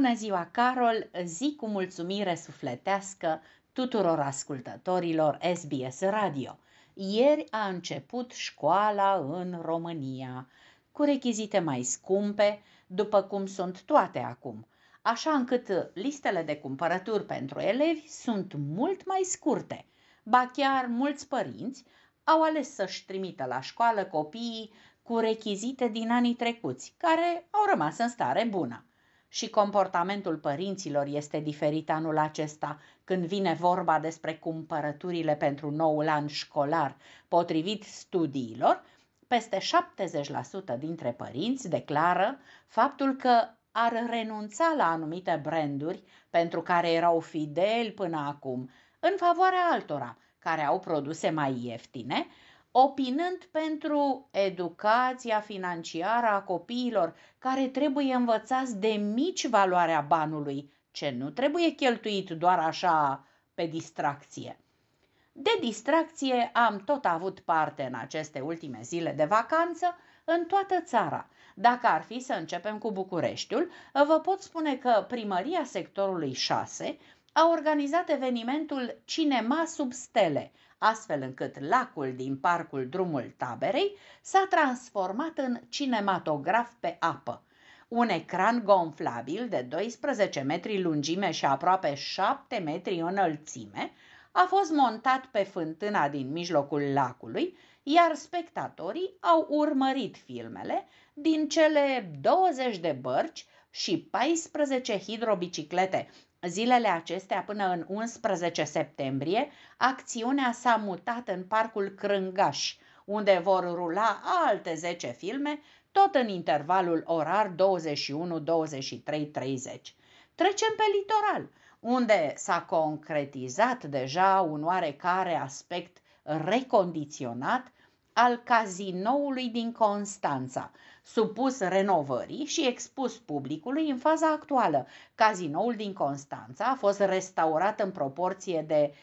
Bună ziua, Carol! Zi cu mulțumire sufletească tuturor ascultătorilor SBS Radio. Ieri a început școala în România, cu rechizite mai scumpe, după cum sunt toate acum, așa încât listele de cumpărături pentru elevi sunt mult mai scurte. Ba chiar mulți părinți au ales să-și trimită la școală copiii cu rechizite din anii trecuți, care au rămas în stare bună și comportamentul părinților este diferit anul acesta când vine vorba despre cumpărăturile pentru noul an școlar. Potrivit studiilor, peste 70% dintre părinți declară faptul că ar renunța la anumite branduri pentru care erau fideli până acum, în favoarea altora care au produse mai ieftine, opinând pentru educația financiară a copiilor care trebuie învățați de mici valoarea banului, ce nu trebuie cheltuit doar așa pe distracție. De distracție am tot avut parte în aceste ultime zile de vacanță în toată țara. Dacă ar fi să începem cu Bucureștiul, vă pot spune că primăria sectorului 6 a organizat evenimentul Cinema sub stele, astfel încât lacul din parcul Drumul Taberei s-a transformat în cinematograf pe apă. Un ecran gonflabil de 12 metri lungime și aproape 7 metri înălțime a fost montat pe fântâna din mijlocul lacului, iar spectatorii au urmărit filmele din cele 20 de bărci și 14 hidrobiciclete Zilele acestea, până în 11 septembrie, acțiunea s-a mutat în Parcul Crângaș, unde vor rula alte 10 filme, tot în intervalul orar 21-23-30. Trecem pe litoral, unde s-a concretizat deja un oarecare aspect recondiționat al cazinoului din Constanța, supus renovării și expus publicului în faza actuală. Cazinoul din Constanța a fost restaurat în proporție de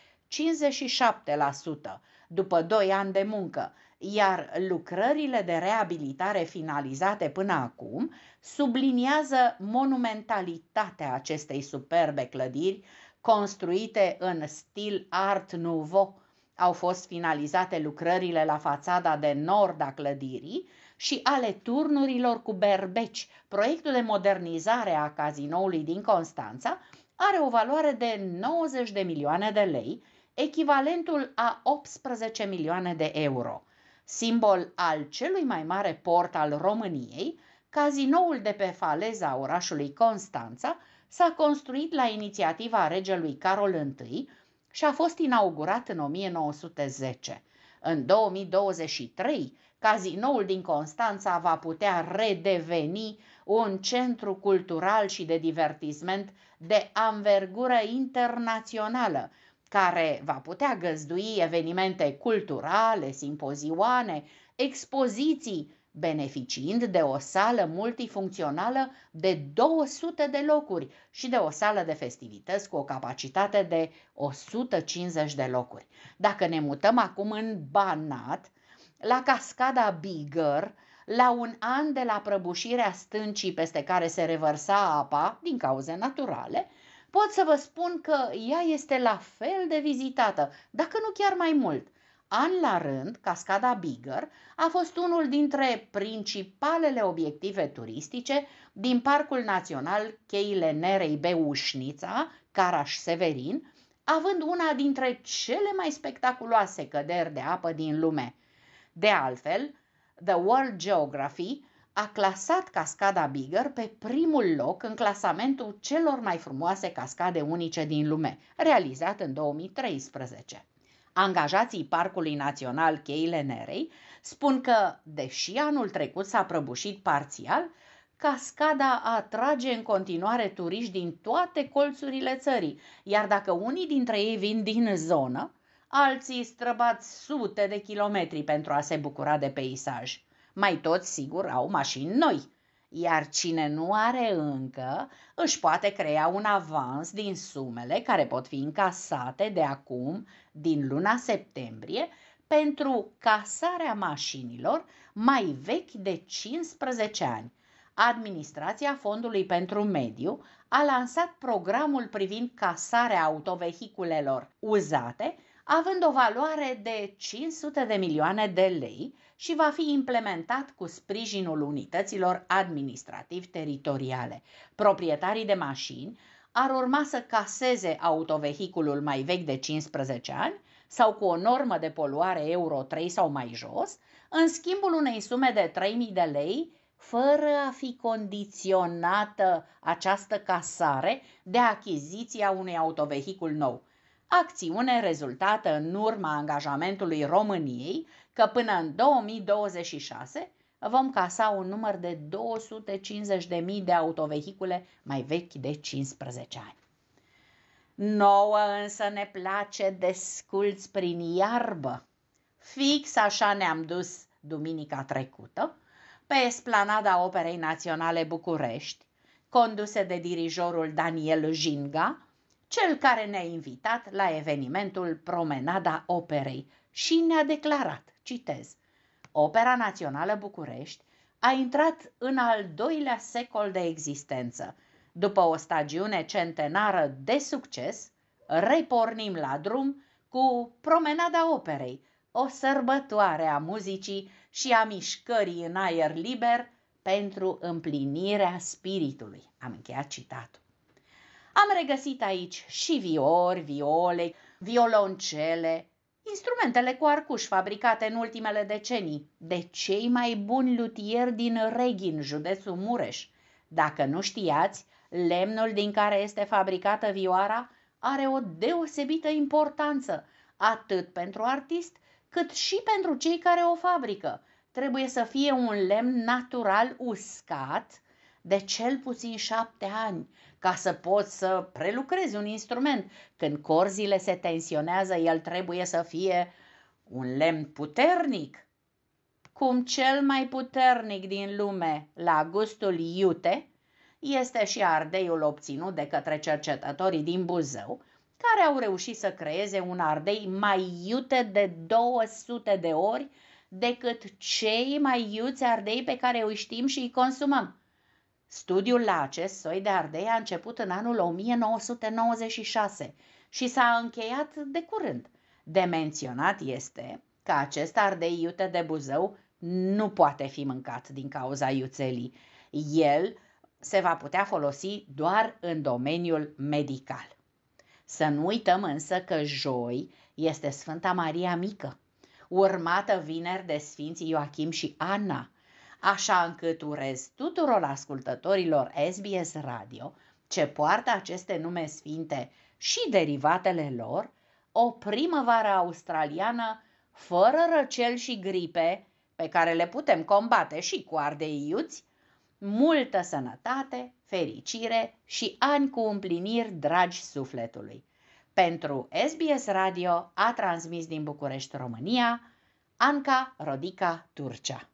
57% după 2 ani de muncă, iar lucrările de reabilitare finalizate până acum subliniază monumentalitatea acestei superbe clădiri construite în stil Art Nouveau. Au fost finalizate lucrările la fațada de nord a clădirii și ale turnurilor cu berbeci. Proiectul de modernizare a cazinoului din Constanța are o valoare de 90 de milioane de lei, echivalentul a 18 milioane de euro. Simbol al celui mai mare port al României, cazinoul de pe faleza orașului Constanța s-a construit la inițiativa regelui Carol I și a fost inaugurat în 1910. În 2023, Cazinoul din Constanța va putea redeveni un centru cultural și de divertisment de anvergură internațională, care va putea găzdui evenimente culturale, simpozioane, expoziții, beneficiind de o sală multifuncțională de 200 de locuri și de o sală de festivități cu o capacitate de 150 de locuri. Dacă ne mutăm acum în Banat, la cascada Bigger, la un an de la prăbușirea stâncii peste care se revărsa apa din cauze naturale, pot să vă spun că ea este la fel de vizitată, dacă nu chiar mai mult. An la rând, cascada Bigger a fost unul dintre principalele obiective turistice din Parcul Național Cheile Nerei Beușnița, Caraș-Severin, având una dintre cele mai spectaculoase căderi de apă din lume – de altfel, The World Geography a clasat cascada Bigger pe primul loc în clasamentul celor mai frumoase cascade unice din lume, realizat în 2013. Angajații Parcului Național Cheile Nerei spun că, deși anul trecut s-a prăbușit parțial, cascada atrage în continuare turiști din toate colțurile țării, iar dacă unii dintre ei vin din zonă, alții străbați sute de kilometri pentru a se bucura de peisaj. Mai toți, sigur, au mașini noi, iar cine nu are încă își poate crea un avans din sumele care pot fi încasate de acum, din luna septembrie, pentru casarea mașinilor mai vechi de 15 ani. Administrația Fondului pentru Mediu a lansat programul privind casarea autovehiculelor uzate, având o valoare de 500 de milioane de lei și va fi implementat cu sprijinul unităților administrativ-teritoriale. Proprietarii de mașini ar urma să caseze autovehiculul mai vechi de 15 ani sau cu o normă de poluare Euro 3 sau mai jos, în schimbul unei sume de 3.000 de lei, fără a fi condiționată această casare de achiziția unui autovehicul nou. Acțiune rezultată în urma angajamentului României că până în 2026 vom casa un număr de 250.000 de autovehicule mai vechi de 15 ani. Nouă însă ne place desculți prin iarbă. Fix așa ne-am dus duminica trecută pe esplanada Operei Naționale București, conduse de dirijorul Daniel Jinga, cel care ne-a invitat la evenimentul Promenada Operei și ne-a declarat, citez, Opera Națională București a intrat în al doilea secol de existență. După o stagiune centenară de succes, repornim la drum cu Promenada Operei, o sărbătoare a muzicii și a mișcării în aer liber pentru împlinirea spiritului. Am încheiat citatul. Am regăsit aici și viori, viole, violoncele, instrumentele cu arcuș fabricate în ultimele decenii de cei mai buni lutieri din Reghin, județul Mureș. Dacă nu știați, lemnul din care este fabricată vioara are o deosebită importanță, atât pentru artist, cât și pentru cei care o fabrică. Trebuie să fie un lemn natural uscat de cel puțin șapte ani, ca să poți să prelucrezi un instrument. Când corzile se tensionează, el trebuie să fie un lemn puternic, cum cel mai puternic din lume, la gustul iute, este și ardeiul obținut de către cercetătorii din Buzău, care au reușit să creeze un ardei mai iute de 200 de ori decât cei mai iuți ardei pe care îi știm și îi consumăm. Studiul la acest soi de ardei a început în anul 1996 și s-a încheiat de curând. De menționat este că acest ardei iute de Buzău nu poate fi mâncat din cauza iuțelii. El se va putea folosi doar în domeniul medical. Să nu uităm însă că joi este Sfânta Maria Mică, urmată vineri de Sfinții Ioachim și Ana, așa încât urez tuturor ascultătorilor SBS Radio ce poartă aceste nume sfinte și derivatele lor, o primăvară australiană fără răcel și gripe, pe care le putem combate și cu ardei iuți, multă sănătate, fericire și ani cu împliniri dragi sufletului. Pentru SBS Radio a transmis din București, România, Anca Rodica Turcea.